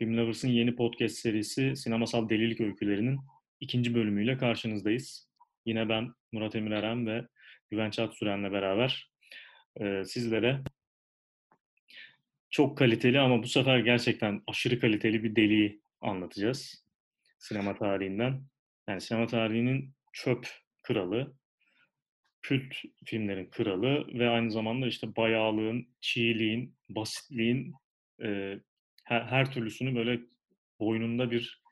Film Lovers'ın yeni podcast serisi Sinemasal Delilik Öykülerinin ikinci bölümüyle karşınızdayız. Yine ben Murat Emir Eren ve Güvenç Atsüren'le beraber e, sizlere çok kaliteli ama bu sefer gerçekten aşırı kaliteli bir deliği anlatacağız. Sinema tarihinden. Yani sinema tarihinin çöp kralı, kült filmlerin kralı ve aynı zamanda işte bayağılığın, çiğliğin, basitliğin e, her, her türlüsünü böyle boynunda bir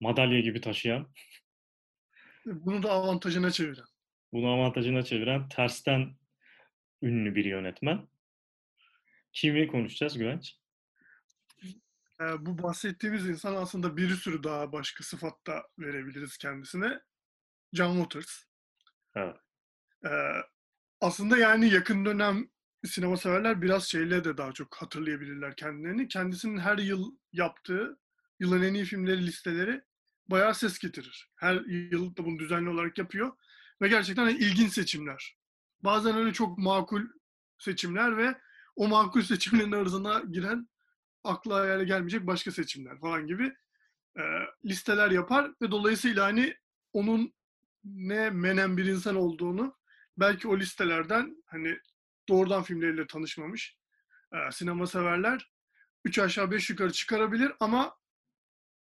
madalya gibi taşıyan, Bunu da avantajına çeviren. bunu avantajına çeviren tersten ünlü bir yönetmen. Kimi konuşacağız Güvenç? Ee, bu bahsettiğimiz insan aslında bir sürü daha başka sıfatta verebiliriz kendisine. John Waters. Evet. Ee, aslında yani yakın dönem sinema severler biraz şeyle de daha çok hatırlayabilirler kendilerini. Kendisinin her yıl yaptığı yılın en iyi filmleri listeleri bayağı ses getirir. Her yıl da bunu düzenli olarak yapıyor. Ve gerçekten ilginç seçimler. Bazen öyle çok makul seçimler ve o makul seçimlerin arasına giren akla hayale gelmeyecek başka seçimler falan gibi e, listeler yapar ve dolayısıyla hani onun ne menen bir insan olduğunu belki o listelerden hani doğrudan filmleriyle tanışmamış e, sinema severler 3 aşağı 5 yukarı çıkarabilir ama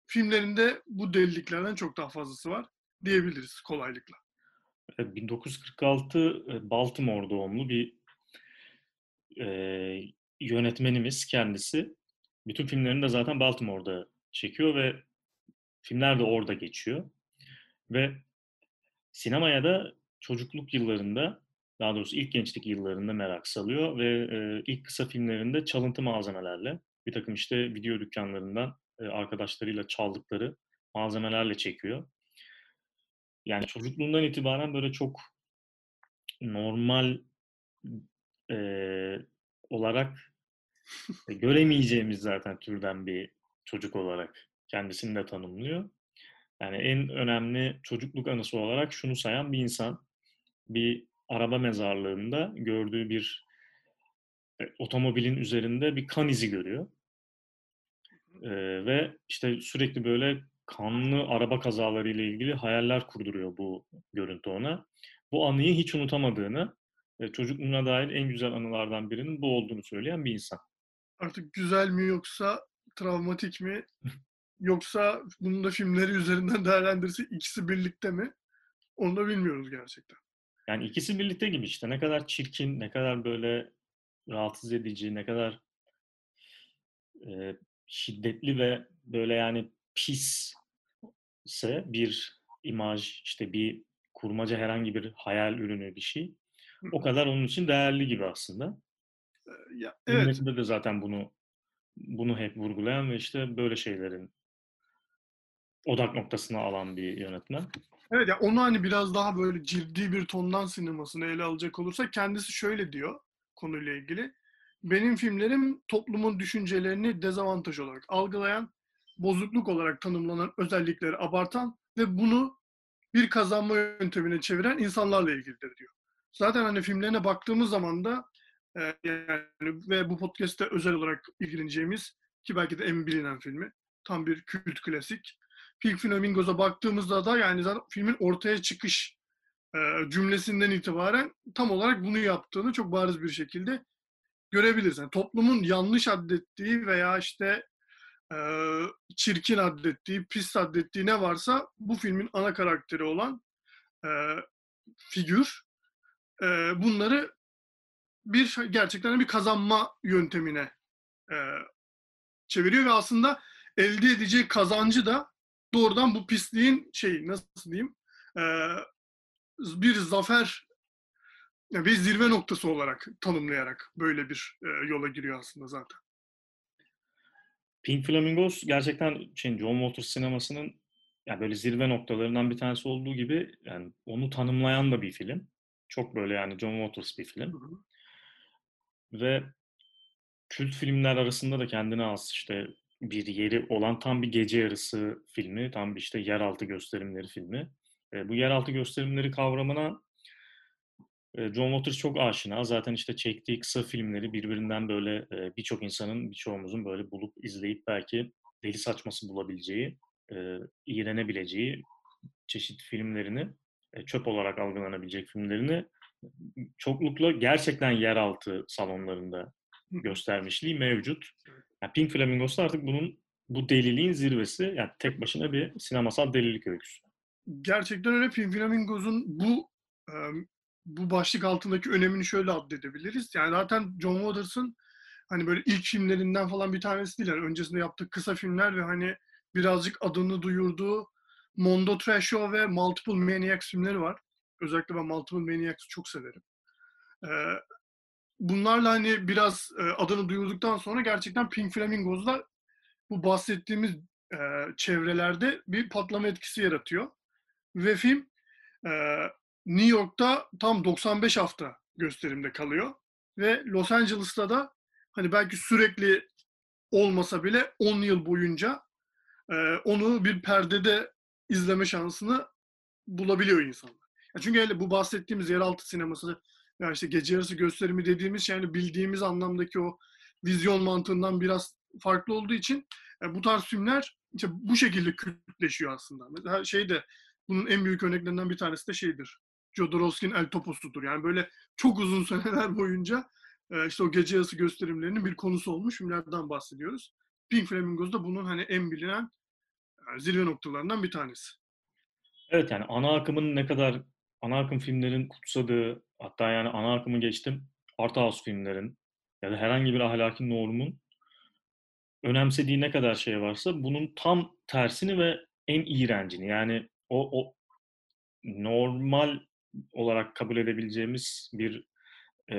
filmlerinde bu deliliklerden çok daha fazlası var diyebiliriz kolaylıkla. Evet, 1946 e, Baltimore doğumlu bir e, yönetmenimiz kendisi. Bütün filmlerini de zaten Baltimore'da çekiyor ve filmler de orada geçiyor. Ve sinemaya da çocukluk yıllarında, daha doğrusu ilk gençlik yıllarında merak salıyor ve e, ilk kısa filmlerinde çalıntı malzemelerle, bir takım işte video dükkanlarından e, arkadaşlarıyla çaldıkları malzemelerle çekiyor. Yani çocukluğundan itibaren böyle çok normal e, olarak göremeyeceğimiz zaten türden bir çocuk olarak kendisini de tanımlıyor. Yani en önemli çocukluk anısı olarak şunu sayan bir insan. Bir araba mezarlığında gördüğü bir e, otomobilin üzerinde bir kan izi görüyor. E, ve işte sürekli böyle kanlı araba kazaları ile ilgili hayaller kurduruyor bu görüntü ona. Bu anıyı hiç unutamadığını, e, çocukluğuna dair en güzel anılardan birinin bu olduğunu söyleyen bir insan. Artık güzel mi yoksa travmatik mi yoksa bunu da filmleri üzerinden değerlendirse ikisi birlikte mi? Onu da bilmiyoruz gerçekten. Yani ikisi birlikte gibi işte ne kadar çirkin, ne kadar böyle rahatsız edici, ne kadar e, şiddetli ve böyle yani pis ise bir imaj, işte bir kurmaca herhangi bir hayal ürünü bir şey o kadar onun için değerli gibi aslında. Ya, evet. Filmlerinde de zaten bunu bunu hep vurgulayan ve işte böyle şeylerin odak noktasına alan bir yönetmen. Evet ya onu hani biraz daha böyle ciddi bir tondan sinemasını ele alacak olursa kendisi şöyle diyor konuyla ilgili. Benim filmlerim toplumun düşüncelerini dezavantaj olarak algılayan, bozukluk olarak tanımlanan özellikleri abartan ve bunu bir kazanma yöntemine çeviren insanlarla ilgilidir diyor. Zaten hani filmlerine baktığımız zaman da e, yani ve bu podcast'te özel olarak ilgileneceğimiz ki belki de en bilinen filmi tam bir kült klasik. Pink Flamingos'a baktığımızda da yani zaten filmin ortaya çıkış e, cümlesinden itibaren tam olarak bunu yaptığını çok bariz bir şekilde görebiliriz. Yani toplumun yanlış addettiği veya işte e, çirkin addettiği, pis addettiği ne varsa bu filmin ana karakteri olan e, figür bunları bir gerçekten bir kazanma yöntemine çeviriyor ve aslında elde edeceği kazancı da doğrudan bu pisliğin şey nasıl diyeyim e, bir zafer ve zirve noktası olarak tanımlayarak böyle bir e, yola giriyor aslında zaten. Pink Flamingos gerçekten şey, John Waters sinemasının yani böyle zirve noktalarından bir tanesi olduğu gibi yani onu tanımlayan da bir film. Çok böyle yani John Waters bir film. Hı hı. Ve kült filmler arasında da kendine az işte bir yeri olan tam bir gece yarısı filmi, tam bir işte yeraltı gösterimleri filmi. E, bu yeraltı gösterimleri kavramına e, John Waters çok aşina. Zaten işte çektiği kısa filmleri birbirinden böyle e, birçok insanın, birçoğumuzun böyle bulup izleyip belki deli saçması bulabileceği, eee, iğrenebileceği çeşitli filmlerini, eee, çöp olarak algılanabilecek filmlerini çoklukla gerçekten yeraltı salonlarında. Göstermişliği mevcut. Evet. Ya, Pink Flamingos artık bunun bu deliliğin zirvesi. Yani tek başına bir sinemasal delilik öyküsü. Gerçekten öyle. Pink Flamingos'un bu bu başlık altındaki önemini şöyle addedebiliriz. Yani zaten John Waters'ın hani böyle ilk filmlerinden falan bir tanesi değil. Yani öncesinde yaptığı kısa filmler ve hani birazcık adını duyurduğu Mondo Trash Show ve Multiple Maniacs filmleri var. Özellikle ben Multiple Maniacs'ı çok severim. Eee, bunlarla hani biraz eee, adını duyurduktan sonra gerçekten Pink Flamingos'da bu bahsettiğimiz eee, çevrelerde bir patlama etkisi yaratıyor. Ve film eee, New York'ta tam 95 hafta gösterimde kalıyor. Ve Los Angeles'ta da hani belki sürekli olmasa bile 10 yıl boyunca eee, onu bir perdede izleme şansını bulabiliyor insanlar. Çünkü hele bu bahsettiğimiz yeraltı sineması yani işte gece yarısı gösterimi dediğimiz şey yani bildiğimiz anlamdaki o vizyon mantığından biraz farklı olduğu için e, bu tarz filmler işte bu şekilde kültleşiyor aslında. Mesela şey de bunun en büyük örneklerinden bir tanesi de şeydir. Jodorowsky'nin El Topo'sudur. Yani böyle çok uzun seneler boyunca e, işte o gece yarısı gösterimlerinin bir konusu olmuş filmlerden bahsediyoruz. Pink Flamingos da bunun hani en bilinen e, zirve noktalarından bir tanesi. Evet yani ana akımın ne kadar ana akım filmlerin kutsadığı hatta yani ana akımı geçtim art house filmlerin ya da herhangi bir ahlaki normun önemsediği ne kadar şey varsa bunun tam tersini ve en iğrencini yani o, o normal olarak kabul edebileceğimiz bir e,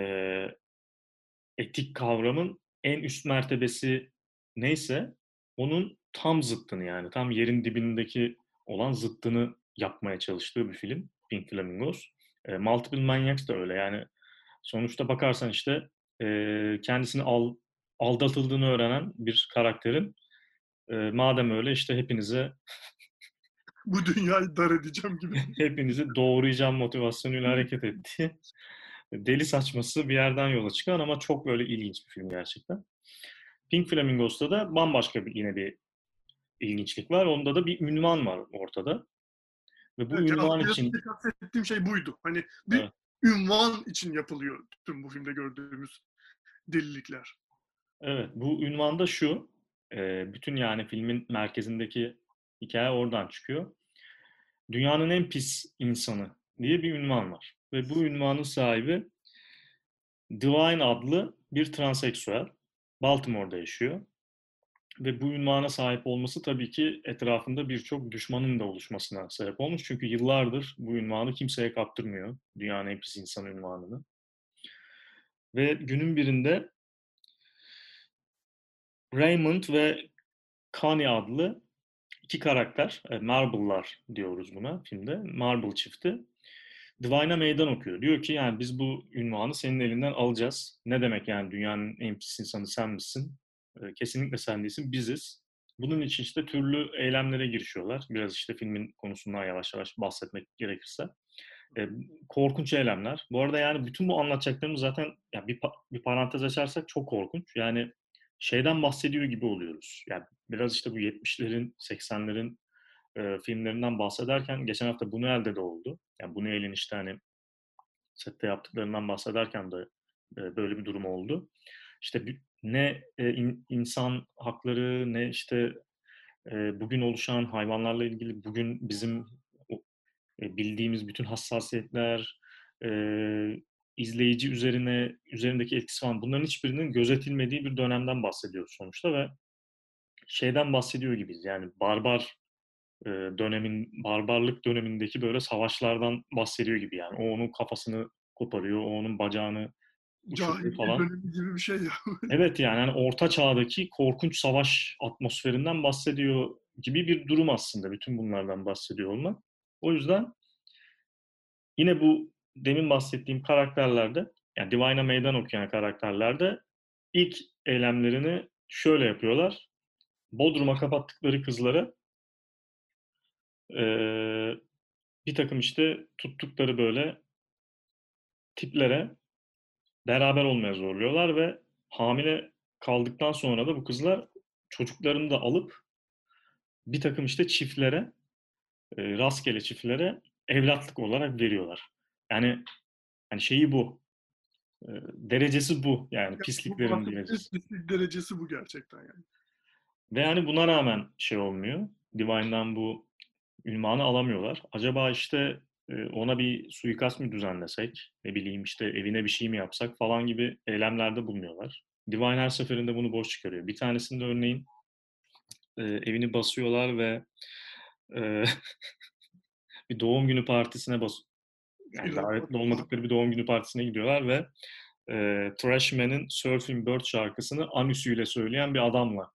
etik kavramın en üst mertebesi neyse onun tam zıttını yani tam yerin dibindeki olan zıttını yapmaya çalıştığı bir film Pink Flamingos. E, Multiple Maniacs da öyle yani sonuçta bakarsan işte e, kendisini al, aldatıldığını öğrenen bir karakterin e, madem öyle işte hepinize bu dünyayı dar edeceğim gibi. hepinizi doğrayacağım motivasyonuyla hareket etti. Deli saçması bir yerden yola çıkan ama çok böyle ilginç bir film gerçekten. Pink Flamingos'ta da bambaşka bir yine bir ilginçlik var. Onda da bir ünvan var ortada. Ve bu Evet, ünvan için kastettiğim şey buydu. Hani bir Evet. ünvan için yapılıyor tüm bu filmde gördüğümüz delilikler. Evet, bu ünvan da şu, bütün yani filmin merkezindeki hikaye oradan çıkıyor. Dünyanın en pis insanı diye bir ünvan var. Ve bu ünvanın sahibi Divine adlı bir transseksüel. Baltimore'da yaşıyor. Ve bu ünvana sahip olması tabii ki etrafında birçok düşmanın da oluşmasına sebep olmuş. Çünkü yıllardır bu ünvanı kimseye kaptırmıyor. Dünyanın en pis insanı ünvanını. Ve günün birinde Raymond ve Connie adlı iki karakter, e, Marble'lar diyoruz buna filmde, Marble çifti. Divine'a meydan okuyor. Diyor ki yani biz bu ünvanı senin elinden alacağız. Ne demek yani dünyanın en pis insanı sen misin? Kesinlikle sen değilsin, biziz. Bunun için işte türlü eylemlere girişiyorlar. Biraz işte filmin konusundan yavaş yavaş bahsetmek gerekirse. E, korkunç eylemler. Bu arada yani bütün bu anlatacaklarımız zaten ya bir, bir parantez açarsak çok korkunç. Yani şeyden bahsediyor gibi oluyoruz. Yani biraz işte bu 70'lerin, 80'lerin e, filmlerinden bahsederken geçen hafta Buñuel'de de oldu. Yani Buñuel'in işte hani sette yaptıklarından bahsederken de e, böyle bir durum oldu. İşte ne e, in- insan hakları ne işte e, bugün oluşan hayvanlarla ilgili bugün bizim e, bildiğimiz bütün hassasiyetler, e, izleyici üzerine üzerindeki etkisi falan bunların hiçbirinin gözetilmediği bir dönemden bahsediyoruz sonuçta ve şeyden bahsediyor gibiyiz. Yani barbar e, dönemin barbarlık dönemindeki böyle savaşlardan bahsediyor gibi yani. O onun kafasını koparıyor, o onun bacağını Cahiliye falan. dönemi gibi bir şey ya. Evet yani hani orta çağdaki korkunç savaş atmosferinden bahsediyor gibi bir durum aslında bütün bunlardan bahsediyor olmak. O yüzden yine bu demin bahsettiğim karakterlerde yani Divine'a meydan okuyan karakterlerde ilk eylemlerini şöyle yapıyorlar. Bodrum'a kapattıkları kızları eee, bir takım işte tuttukları böyle tiplere beraber olmaya zorluyorlar ve hamile kaldıktan sonra da bu kızlar çocuklarını da alıp bir takım işte çiftlere, e, rastgele çiftlere evlatlık olarak veriyorlar. Yani hani şeyi bu. E, derecesi bu. Yani Ya, pisliklerin bu derecesi. pislik derecesi bu gerçekten yani. Ve yani buna rağmen şey olmuyor. Divine'dan bu ünvanı alamıyorlar. Acaba işte ona bir suikast mı düzenlesek, ne bileyim işte evine bir şey mi yapsak falan gibi eylemlerde bulunuyorlar. Divine her seferinde bunu boş çıkarıyor. Bir tanesinde örneğin e, evini basıyorlar ve e, bir doğum günü partisine bas yani davetli olmadıkları bir doğum günü partisine gidiyorlar ve e, Trashman'in Surfing Bird şarkısını anüsüyle söyleyen bir adamla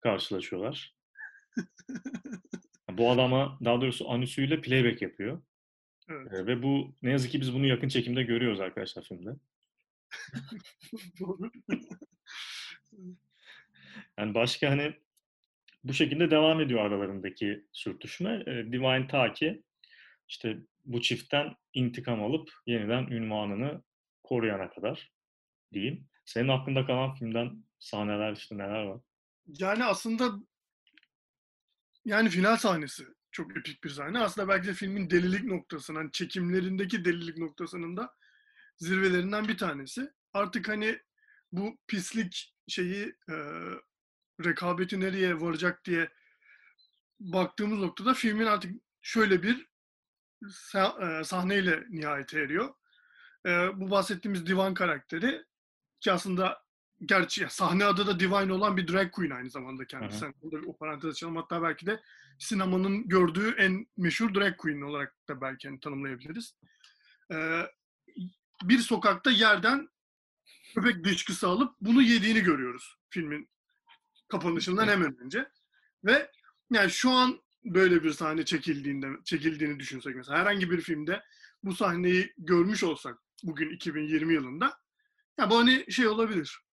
karşılaşıyorlar. Bu adama daha doğrusu anüsüyle playback yapıyor. Evet. E, ve bu ne yazık ki biz bunu yakın çekimde görüyoruz arkadaşlar filmde. Yani başka hani bu şekilde devam ediyor aralarındaki sürtüşme. E, Divine ta ki işte bu çiftten intikam alıp yeniden ünvanını koruyana kadar diyeyim. Senin aklında kalan filmden sahneler işte neler var? Yani aslında yani final sahnesi çok epik bir sahne. Aslında belki de filmin delilik noktasının, hani çekimlerindeki delilik noktasının da zirvelerinden bir tanesi. Artık hani bu pislik şeyi e, rekabeti nereye varacak diye baktığımız noktada filmin artık şöyle bir e, sahneyle nihayete eriyor. E, bu bahsettiğimiz divan karakteri ki aslında gerçi ya, sahne adı da Divine olan bir drag queen aynı zamanda kendisi. Yani burada bir o parantez açalım. Hatta belki de sinemanın gördüğü en meşhur drag queen olarak da belki hani tanımlayabiliriz. Ee, bir sokakta yerden köpek dışkısı alıp bunu yediğini görüyoruz filmin kapanışından hemen önce. Ve yani şu an böyle bir sahne çekildiğinde çekildiğini düşünsek mesela herhangi bir filmde bu sahneyi görmüş olsak bugün 2020 yılında ya bu hani şey olabilir.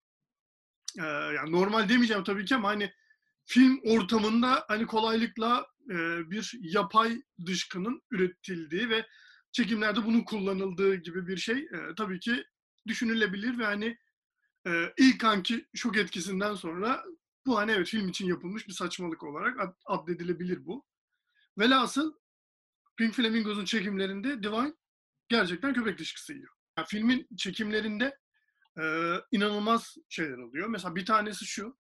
Ee, yani normal demeyeceğim tabii ki ama hani film ortamında hani kolaylıkla e, bir yapay dışkının üretildiği ve çekimlerde bunun kullanıldığı gibi bir şey e, tabii ki düşünülebilir ve hani e, ilk anki şok etkisinden sonra bu hani evet film için yapılmış bir saçmalık olarak ad, addedilebilir bu. Velhasıl Pink Flamingos'un çekimlerinde Divine gerçekten köpek dışkısı yiyor. Yani filmin çekimlerinde e, inanılmaz şeyler oluyor. Mesela bir tanesi şu.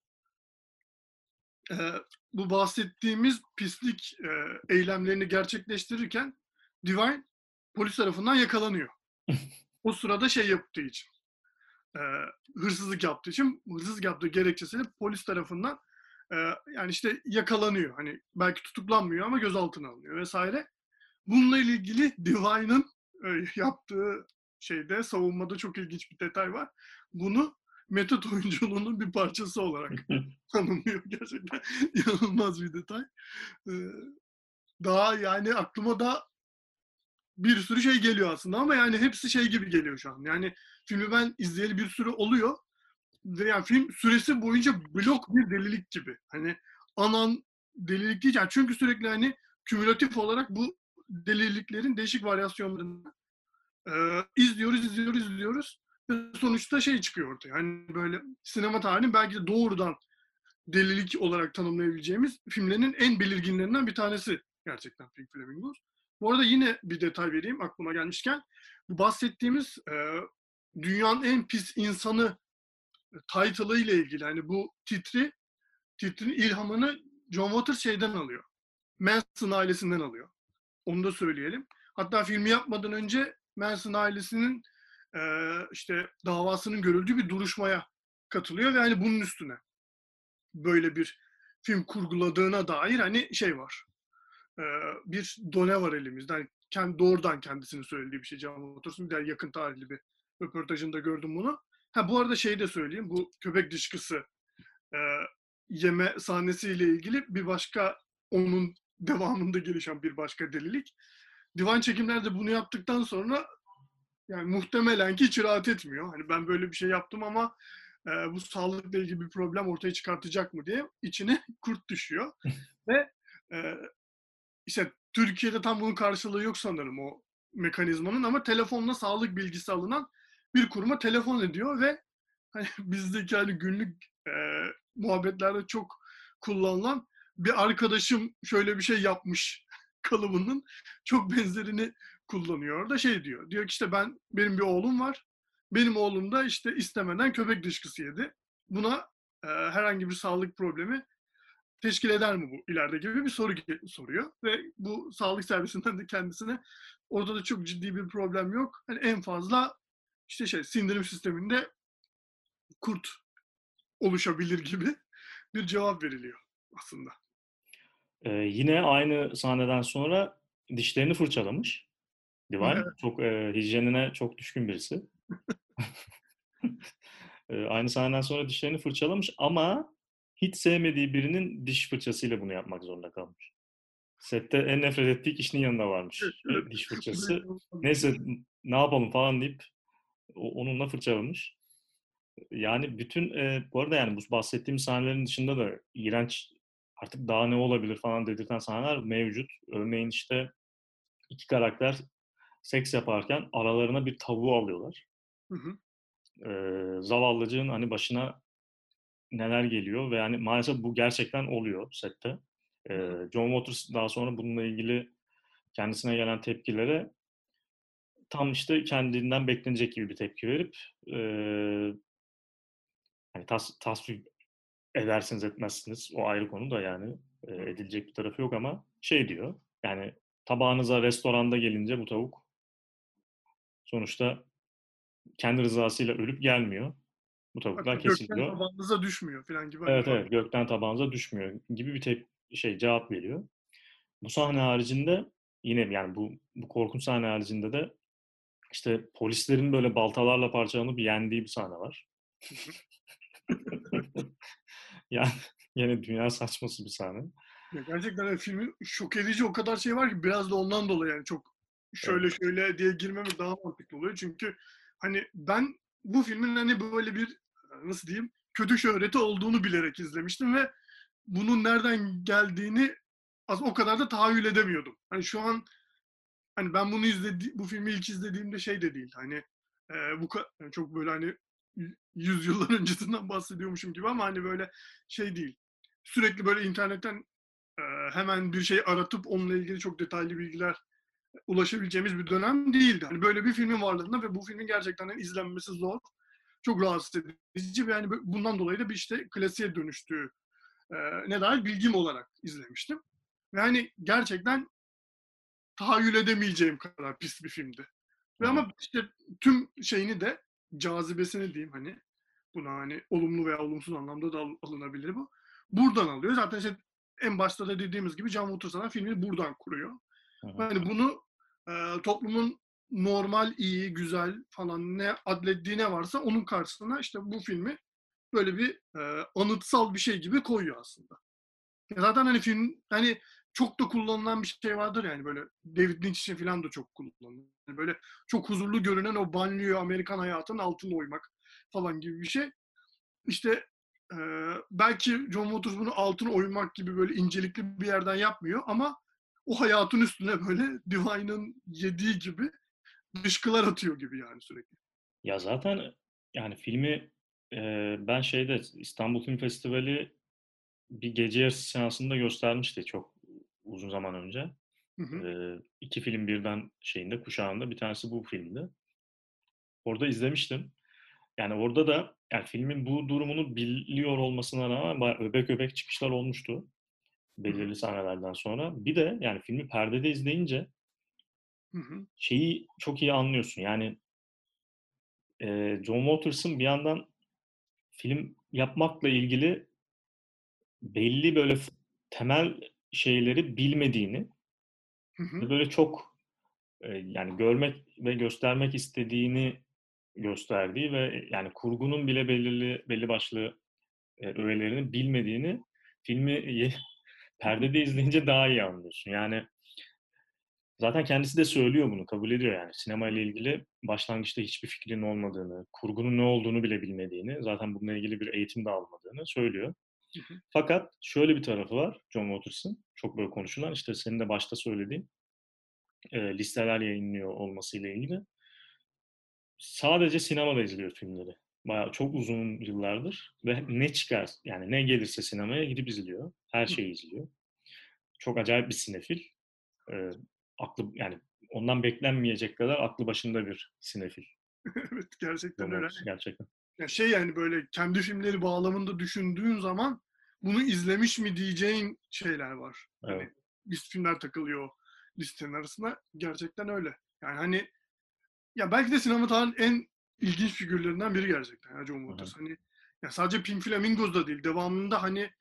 E, bu bahsettiğimiz pislik e, eylemlerini gerçekleştirirken Divine polis tarafından yakalanıyor. o sırada şey yaptığı için. E, hırsızlık yaptığı için hırsızlık yaptığı gerekçesiyle polis tarafından e, yani işte yakalanıyor. Hani belki tutuklanmıyor ama gözaltına alınıyor vesaire. Bununla ilgili Divine'ın e, yaptığı şeyde savunmada çok ilginç bir detay var. Bunu metot oyunculuğunun bir parçası olarak tanımlıyor gerçekten. inanılmaz bir detay. Ee, daha yani aklıma da bir sürü şey geliyor aslında ama yani hepsi şey gibi geliyor şu an. Yani filmi ben izleyeli bir sürü oluyor. Ve yani film süresi boyunca blok bir delilik gibi. Hani anan delilik değil. Yani çünkü sürekli hani kümülatif olarak bu deliliklerin değişik varyasyonlarını e, izliyoruz, izliyoruz, izliyoruz. Sonuçta şey çıkıyor ortaya. Hani böyle sinema tarihinin belki de doğrudan delilik olarak tanımlayabileceğimiz filmlerin en belirginlerinden bir tanesi gerçekten Pink Flamingos. Bu arada yine bir detay vereyim aklıma gelmişken. Bu bahsettiğimiz e, dünyanın en pis insanı title ile ilgili hani bu titri titrin ilhamını John Waters şeyden alıyor. Manson ailesinden alıyor. Onu da söyleyelim. Hatta filmi yapmadan önce Manson ailesinin e, işte davasının görüldüğü bir duruşmaya katılıyor ve hani bunun üstüne böyle bir film kurguladığına dair hani şey var. E, bir done var elimizde. Yani kendi, doğrudan kendisinin söylediği bir şey. Can Waters'ın bir yakın tarihli bir röportajında gördüm bunu. Ha bu arada şey de söyleyeyim. Bu köpek dışkısı e, yeme sahnesiyle ilgili bir başka onun devamında gelişen bir başka delilik. Divan çekimlerde bunu yaptıktan sonra yani muhtemelen ki hiç rahat etmiyor. Hani ben böyle bir şey yaptım ama e, bu sağlıkla ilgili bir problem ortaya çıkartacak mı diye içine kurt düşüyor. Ve e, işte Türkiye'de tam bunun karşılığı yok sanırım o mekanizmanın ama telefonla sağlık bilgisi alınan bir kuruma telefon ediyor ve hani bizdeki hani günlük e, muhabbetlerde çok kullanılan bir arkadaşım şöyle bir şey yapmış kalıbının çok benzerini kullanıyor. Orada şey diyor. Diyor ki işte ben benim bir oğlum var. Benim oğlum da işte istemeden köpek dışkısı yedi. Buna e, herhangi bir sağlık problemi teşkil eder mi bu ileride gibi bir soru soruyor. Ve bu sağlık servisinden de kendisine orada da çok ciddi bir problem yok. Hani en fazla işte şey sindirim sisteminde kurt oluşabilir gibi bir cevap veriliyor aslında. Ee, yine aynı sahneden sonra dişlerini fırçalamış. Divine. çok e, hijyenine çok düşkün birisi. e, aynı sahneden sonra dişlerini fırçalamış ama hiç sevmediği birinin diş fırçasıyla bunu yapmak zorunda kalmış. Sette en nefret ettiği kişinin yanında varmış e, diş fırçası. Neyse ne yapalım falan deyip onunla fırçalamış. Yani bütün e, bu arada yani bu bahsettiğim sahnelerin dışında da iğrenç artık daha ne olabilir falan dedirten sahneler mevcut. Örneğin işte iki karakter seks yaparken aralarına bir tavuğu alıyorlar. Hı hı. Ee, zavallıcığın hani başına neler geliyor ve yani maalesef bu gerçekten oluyor sette. Ee, John Waters daha sonra bununla ilgili kendisine gelen tepkilere tam işte kendinden beklenecek gibi bir tepki verip e, yani tas, tasvip edersiniz etmezsiniz o ayrı konu da yani e, edilecek bir tarafı yok ama şey diyor yani tabağınıza restoranda gelince bu tavuk sonuçta kendi rızasıyla ölüp gelmiyor. Bu tavuklar Hatta kesiliyor. Gökten tabağınıza düşmüyor falan gibi. Evet evet gökten tabağınıza düşmüyor gibi bir tep şey cevap veriyor. Bu sahne haricinde yine yani bu bu korkunç sahne haricinde de işte polislerin böyle baltalarla parçalanıp yendiği bir sahne var. yani yine dünya saçması bir sahne. Ya gerçekten yani filmin şok edici o kadar şey var ki biraz da ondan dolayı yani çok şöyle evet. şöyle diye girmemiz daha mantıklı oluyor. Çünkü hani ben bu filmin hani böyle bir nasıl diyeyim kötü şöhreti olduğunu bilerek izlemiştim ve bunun nereden geldiğini az o kadar da tahayyül edemiyordum. Hani şu an hani ben bunu izledi bu filmi ilk izlediğimde şey de değil. Hani e, bu yani çok böyle hani yüz yıllar öncesinden bahsediyormuşum gibi ama hani böyle şey değil. Sürekli böyle internetten e, hemen bir şey aratıp onunla ilgili çok detaylı bilgiler ulaşabileceğimiz bir dönem değildi. Hani böyle bir filmin varlığında ve bu filmin gerçekten izlenmesi zor. Çok rahatsız edici ve yani bundan dolayı da bir işte klasiğe dönüştüğü e, ne dair bilgim olarak izlemiştim. Ve hani gerçekten tahayyül edemeyeceğim kadar pis bir filmdi. Ve ama işte tüm şeyini de cazibesini diyeyim hani buna hani olumlu veya olumsuz anlamda da alınabilir bu. Buradan alıyor. Zaten işte en başta da dediğimiz gibi Can Waters'ın filmini buradan kuruyor. Yani bunu e, toplumun normal, iyi, güzel falan ne adlettiği ne varsa onun karşısına işte bu filmi böyle bir e, anıtsal bir şey gibi koyuyor aslında. Zaten hani film hani çok da kullanılan bir şey vardır yani böyle David Lynch için falan da çok kullanılıyor. Yani böyle çok huzurlu görünen o banliyö Amerikan hayatının altına oymak falan gibi bir şey. İşte e, belki John Waters bunu altına oymak gibi böyle incelikli bir yerden yapmıyor ama o hayatın üstüne böyle Divine'ın yediği gibi dışkılar atıyor gibi yani sürekli. Ya zaten yani filmi e, ben şeyde İstanbul Film Festivali bir gece yarısı seansında göstermişti çok uzun zaman önce. Hı hı. E, iki film birden şeyinde kuşağında bir tanesi bu filmdi. Orada izlemiştim. Yani orada da yani filmin bu durumunu biliyor olmasına rağmen öbek öbek çıkışlar olmuştu belirli sahnelerden sonra. Bir de yani filmi perdede izleyince hı hı. şeyi çok iyi anlıyorsun. Yani e, John Waters'ın bir yandan film yapmakla ilgili belli böyle temel şeyleri bilmediğini hı hı. böyle çok e, yani görmek ve göstermek istediğini gösterdiği ve yani kurgunun bile belirli belli başlı e, öğelerini bilmediğini filmi perdede izleyince daha iyi anlıyorsun. Yani zaten kendisi de söylüyor bunu, kabul ediyor yani. Sinema ile ilgili başlangıçta hiçbir fikrinin olmadığını, kurgunun ne olduğunu bile bilmediğini, zaten bununla ilgili bir eğitim de almadığını söylüyor. Fakat şöyle bir tarafı var John Waters'ın, çok böyle konuşulan, işte senin de başta söylediğin e, listeler yayınlıyor olmasıyla ilgili. Sadece sinemada izliyor filmleri. Bayağı çok uzun yıllardır ve ne çıkar yani ne gelirse sinemaya gidip izliyor. Her şeyi izliyor. Çok acayip bir sinefil. Ee, aklı yani ondan beklenmeyecek kadar aklı başında bir sinefil. evet gerçekten John öyle. Waters, Gerçekten. Ya şey yani böyle kendi filmleri bağlamında düşündüğün zaman bunu izlemiş mi diyeceğin şeyler var. Hani Evet. list filmler takılıyor listenin arasında. Gerçekten öyle. Yani hani ya belki de sinema tarihin en ilginç figürlerinden biri gerçekten ya John Waters. Hani ya sadece Pink Flamingos da değil. Devamında hani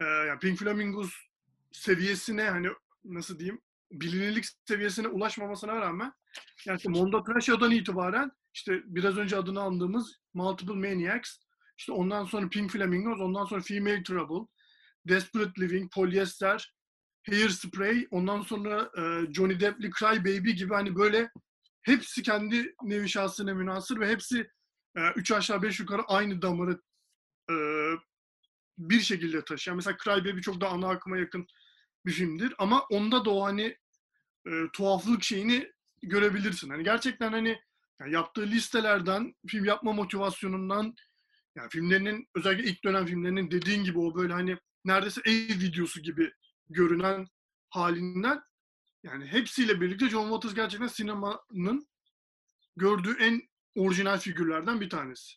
e, ya Pink Flamingos seviyesine hani nasıl diyeyim bilinirlik seviyesine ulaşmamasına rağmen yani işte Mondo Trasha'dan itibaren işte biraz önce adını andığımız Multiple Maniacs, işte ondan sonra Pink Flamingos, ondan sonra Female Trouble, Desperate Living, Polyester, Hairspray, ondan sonra e, Johnny Depp'li Cry Baby gibi hani böyle hepsi kendi nevi şahsına münasır ve hepsi e, üç aşağı beş yukarı aynı damarı e, bir şekilde taşıyan. Mesela Cry Baby çok da ana akıma yakın bir filmdir ama onda da o hani e, tuhaflık şeyini görebilirsin. Hani gerçekten hani yani yaptığı listelerden, film yapma motivasyonundan, yani filmlerinin özellikle ilk dönem filmlerinin dediğin gibi o böyle hani neredeyse ev videosu gibi görünen halinden yani hepsiyle birlikte John Waters gerçekten sinemanın gördüğü en orijinal figürlerden bir tanesi.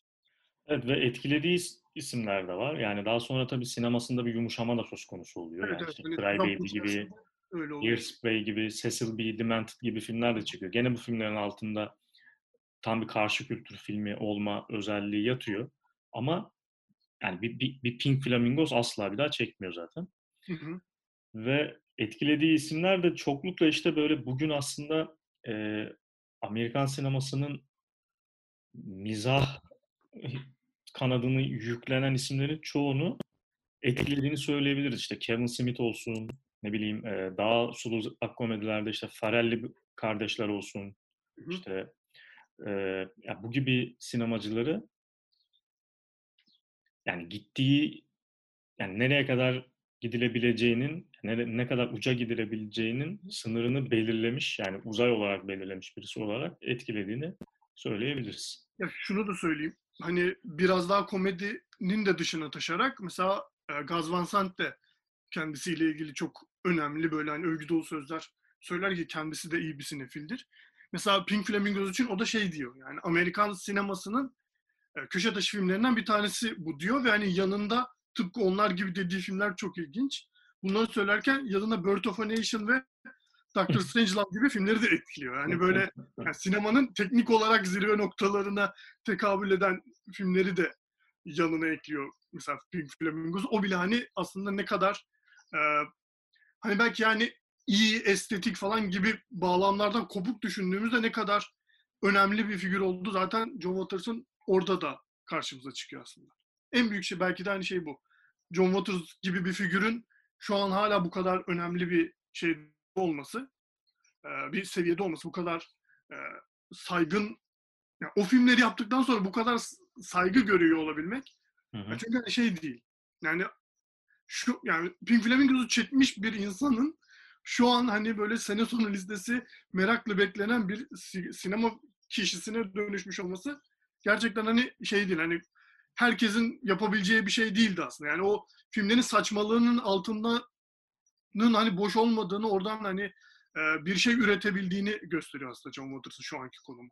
Evet ve etkilediği is- isimler de var. Yani daha sonra tabii sinemasında bir yumuşama da söz konusu oluyor. Evet, yani evet. işte Hani Cry Baby gibi, oluyor. Hairspray gibi, Cecil B. Demented gibi filmler de çıkıyor. Gene bu filmlerin altında tam bir karşı kültür filmi olma özelliği yatıyor. Ama yani bir, bir, bir Pink Flamingos asla bir daha çekmiyor zaten. Hı hı. Ve etkilediği isimler de çoklukla işte böyle bugün aslında e, Amerikan sinemasının mizah kanadını yüklenen isimlerin çoğunu etkilediğini söyleyebiliriz. İşte Kevin Smith olsun, ne bileyim e, daha sulu komedilerde işte Farrelly kardeşler olsun, Hı hı. işte e, ya bu gibi sinemacıları yani gittiği yani nereye kadar gidilebileceğinin, ne kadar uca gidilebileceğinin sınırını belirlemiş, yani uzay olarak belirlemiş birisi olarak etkilediğini söyleyebiliriz. Ya şunu da söyleyeyim. Hani biraz daha komedinin de dışına taşarak mesela e, Gaz Van Sant de kendisiyle ilgili çok önemli böyle hani övgü dolu sözler söyler ki kendisi de iyi bir sinefildir. Mesela Pink Flamingos için o da şey diyor yani Amerikan sinemasının köşe taşı filmlerinden bir tanesi bu diyor ve hani yanında tıpkı onlar gibi dediği filmler çok ilginç. Bunları söylerken yanında Birth of a Nation ve Doctor Strangelove gibi filmleri de etkiliyor. Yani böyle yani sinemanın teknik olarak zirve noktalarına tekabül eden filmleri de yanına ekliyor. Mesela Pink Flamingos. O bile hani aslında ne kadar e, hani belki yani iyi, estetik falan gibi bağlamlardan kopuk düşündüğümüzde ne kadar önemli bir figür oldu. Zaten John Waters'ın orada da karşımıza çıkıyor aslında. En büyük şey belki de aynı şey bu. John Waters gibi bir figürün şu an hala bu kadar önemli bir şey olması, bir seviyede olması, bu kadar saygın, yani o filmleri yaptıktan sonra bu kadar saygı görüyor olabilmek. Hı hı. Çünkü hani şey değil. Yani şu yani Pink Flamingos'u çekmiş bir insanın şu an hani böyle sene sonu listesi merakla beklenen bir si- sinema kişisine dönüşmüş olması gerçekten hani şey değil hani herkesin yapabileceği bir şey değildi aslında. Yani o filmlerin saçmalığının altında hani boş olmadığını oradan hani e, bir şey üretebildiğini gösteriyor aslında John Waters'ın şu anki konumu.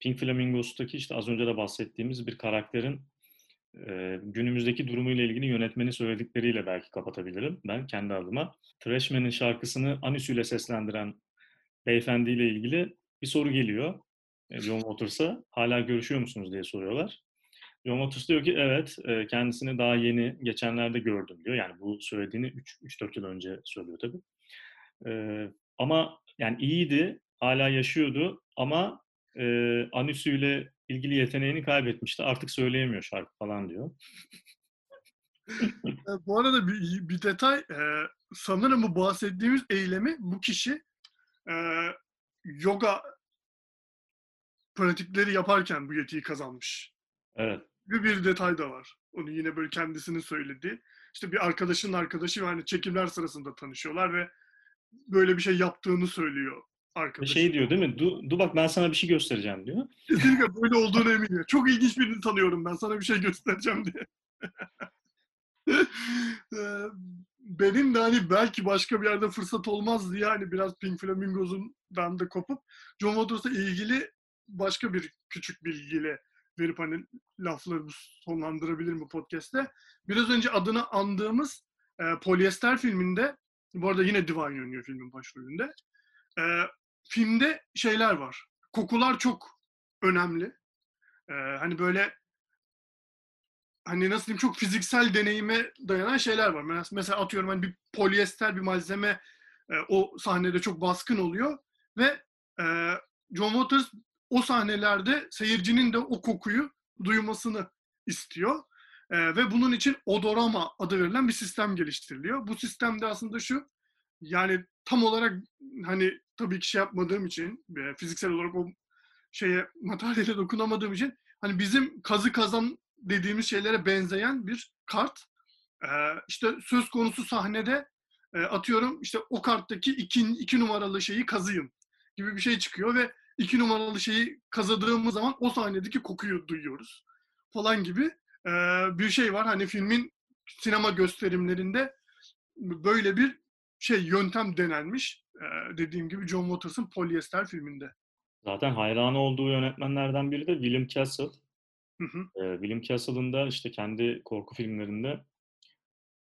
Pink Flamingos'taki işte az önce de bahsettiğimiz bir karakterin e, günümüzdeki durumuyla ilgili yönetmenin söyledikleriyle belki kapatabilirim ben kendi adıma. Trashman'in şarkısını Anüsü ile seslendiren beyefendiyle ilgili bir soru geliyor John Waters'a. Hala görüşüyor musunuz diye soruyorlar. John Waters diyor ki evet e, kendisini daha yeni geçenlerde gördüm diyor. Yani bu söylediğini 3-4 yıl önce söylüyor tabii. E, ama yani iyiydi, hala yaşıyordu ama e, anüsüyle ilgili yeteneğini kaybetmişti. Artık söyleyemiyor şarkı falan diyor. E, bu arada bir, bir detay e, sanırım bu bahsettiğimiz eylemi bu kişi e, yoga pratikleri yaparken bu yetiyi kazanmış. Evet. Bir, bir detay da var. Onu yine böyle kendisinin söylediği. İşte bir arkadaşının arkadaşı ve hani çekimler sırasında tanışıyorlar ve böyle bir şey yaptığını söylüyor arkadaşı. şey diyor değil mi? Du, du bak ben sana bir şey göstereceğim diyor. Kesinlikle böyle olduğunu eminim. Çok ilginç birini tanıyorum ben sana bir şey göstereceğim diye. Benim de hani belki başka bir yerde fırsat olmaz diye hani biraz Pink Flamingos'undan da kopup John Waters'la ilgili başka bir küçük bilgiyle verip hani laflarımı sonlandırabilir mi podcast'te. Biraz önce adını andığımız e, Polyester filminde bu arada yine Divine oynuyor filmin başrolünde. E, filmde şeyler var. Kokular çok önemli. E, hani böyle hani nasıl diyeyim çok fiziksel deneyime dayanan şeyler var. Mesela atıyorum hani bir polyester bir malzeme e, o sahnede çok baskın oluyor ve e, John Waters o sahnelerde seyircinin de o kokuyu duymasını istiyor. E, ve bunun için odorama adı verilen bir sistem geliştiriliyor. Bu sistemde aslında şu yani tam olarak hani tabii ki şey yapmadığım için e, fiziksel olarak o şeye materyale dokunamadığım için hani bizim kazı kazan dediğimiz şeylere benzeyen bir kart. Ee, işte söz konusu sahnede e, atıyorum işte o karttaki iki, iki numaralı şeyi kazıyım gibi bir şey çıkıyor ve iki numaralı şeyi kazadığımız zaman o sahnedeki kokuyu duyuyoruz falan gibi e, bir şey var. Hani filmin sinema gösterimlerinde böyle bir şey yöntem denenmiş. E, dediğim gibi John Waters'ın Polyester filminde. Zaten hayranı olduğu yönetmenlerden biri de William Castle. Hı hı. Ee, William Castle'ın da işte kendi korku filmlerinde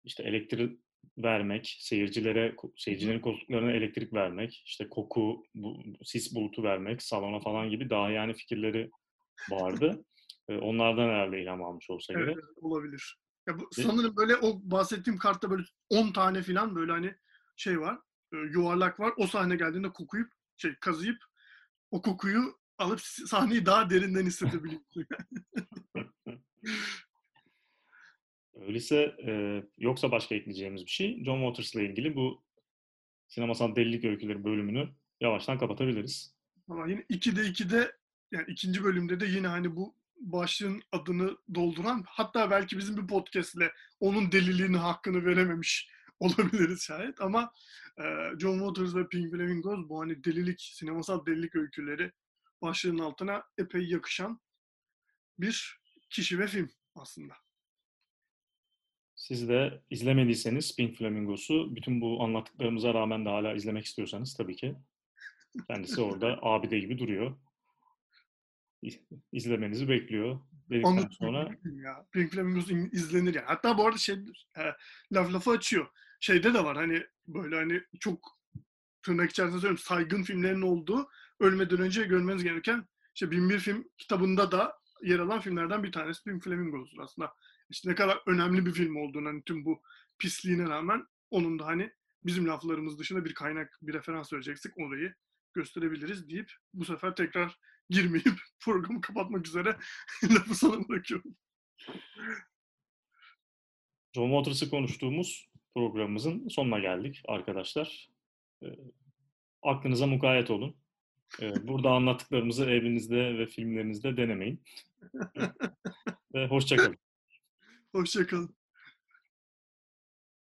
işte elektrik vermek, seyircilere, seyircilerin koltuklarına elektrik vermek, işte koku, bu, sis bulutu vermek, salona falan gibi daha yani fikirleri vardı. Onlardan herhalde ilham almış olsa Evet, gerek. olabilir. Ya bu, sanırım böyle o bahsettiğim kartta böyle 10 tane falan böyle hani şey var, yuvarlak var. O sahne geldiğinde kokuyup şey kazıyıp o kokuyu alıp sahneyi daha derinden hissedebiliyorsun. Öyleyse e, yoksa başka ekleyeceğimiz bir şey. John Waters'la ilgili bu sinemasal delilik öyküleri bölümünü yavaştan kapatabiliriz. Ama yine 2'de 2'de yani ikinci bölümde de yine hani bu başlığın adını dolduran hatta belki bizim bir podcastle onun deliliğini hakkını verememiş olabiliriz şayet ama e, John Waters ve Pink Flamingos bu hani delilik, sinemasal delilik öyküleri başlığının altına epey yakışan bir kişi ve film aslında. Siz de izlemediyseniz Pink Flamingos'u bütün bu anlattıklarımıza rağmen de hala izlemek istiyorsanız tabii ki kendisi orada abide gibi duruyor. İz- İzlemenizi bekliyor. Dedikten Anlatıyor sonra ya. Pink Flamingos in- izlenir yani. Hatta bu arada şey e, laf lafı açıyor. Şeyde de var hani böyle hani çok tırnak içerisinde söylüyorum saygın filmlerin olduğu ölmeden önce görmeniz gereken işte Bin Bir Film kitabında da yer alan filmlerden bir tanesi Pink Flamingos'dur aslında. İşte ne kadar önemli bir film olduğunu hani tüm bu pisliğine rağmen onun da hani bizim laflarımız dışında bir kaynak, bir referans vereceksek orayı gösterebiliriz deyip bu sefer tekrar girmeyip programı kapatmak üzere lafı sana bırakıyorum. John Waters'ı konuştuğumuz programımızın sonuna geldik arkadaşlar. Ee, aklınıza mukayyet olun. Ee, burada anlattıklarımızı evinizde ve filmlerinizde denemeyin. ve hoşçakalın. Hoşçakalın.